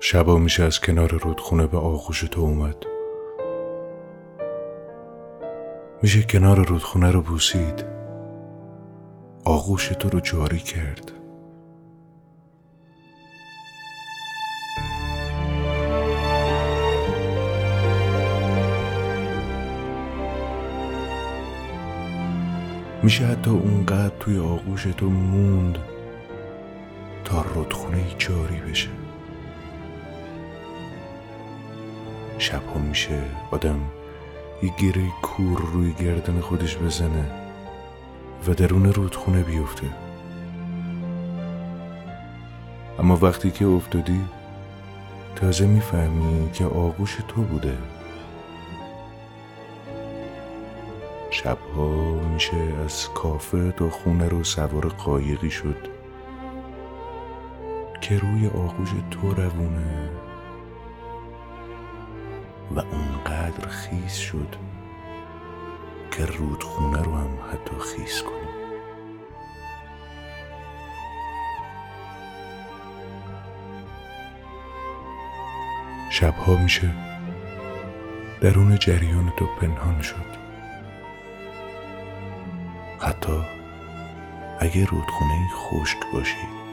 شبا میشه از کنار رودخونه به آغوش تو اومد. میشه کنار رودخونه رو بوسید. آغوش تو رو جاری کرد. میشه حتی اونقدر توی آغوش تو موند تا رودخونه جاری بشه. شبها میشه آدم یه گیره کور روی گردن خودش بزنه و درون رودخونه بیفته. اما وقتی که افتادی تازه می‌فهمی که آغوش تو بوده. شبها میشه از کافه تا خونه رو سوار قایقی شد که روی آغوش تو روونه. و اونقدر خیس شد که رودخونه رو هم حتی خیس کنی شبها میشه درون جریان تو پنهان شد. حتی اگه رودخونه خشک باشی.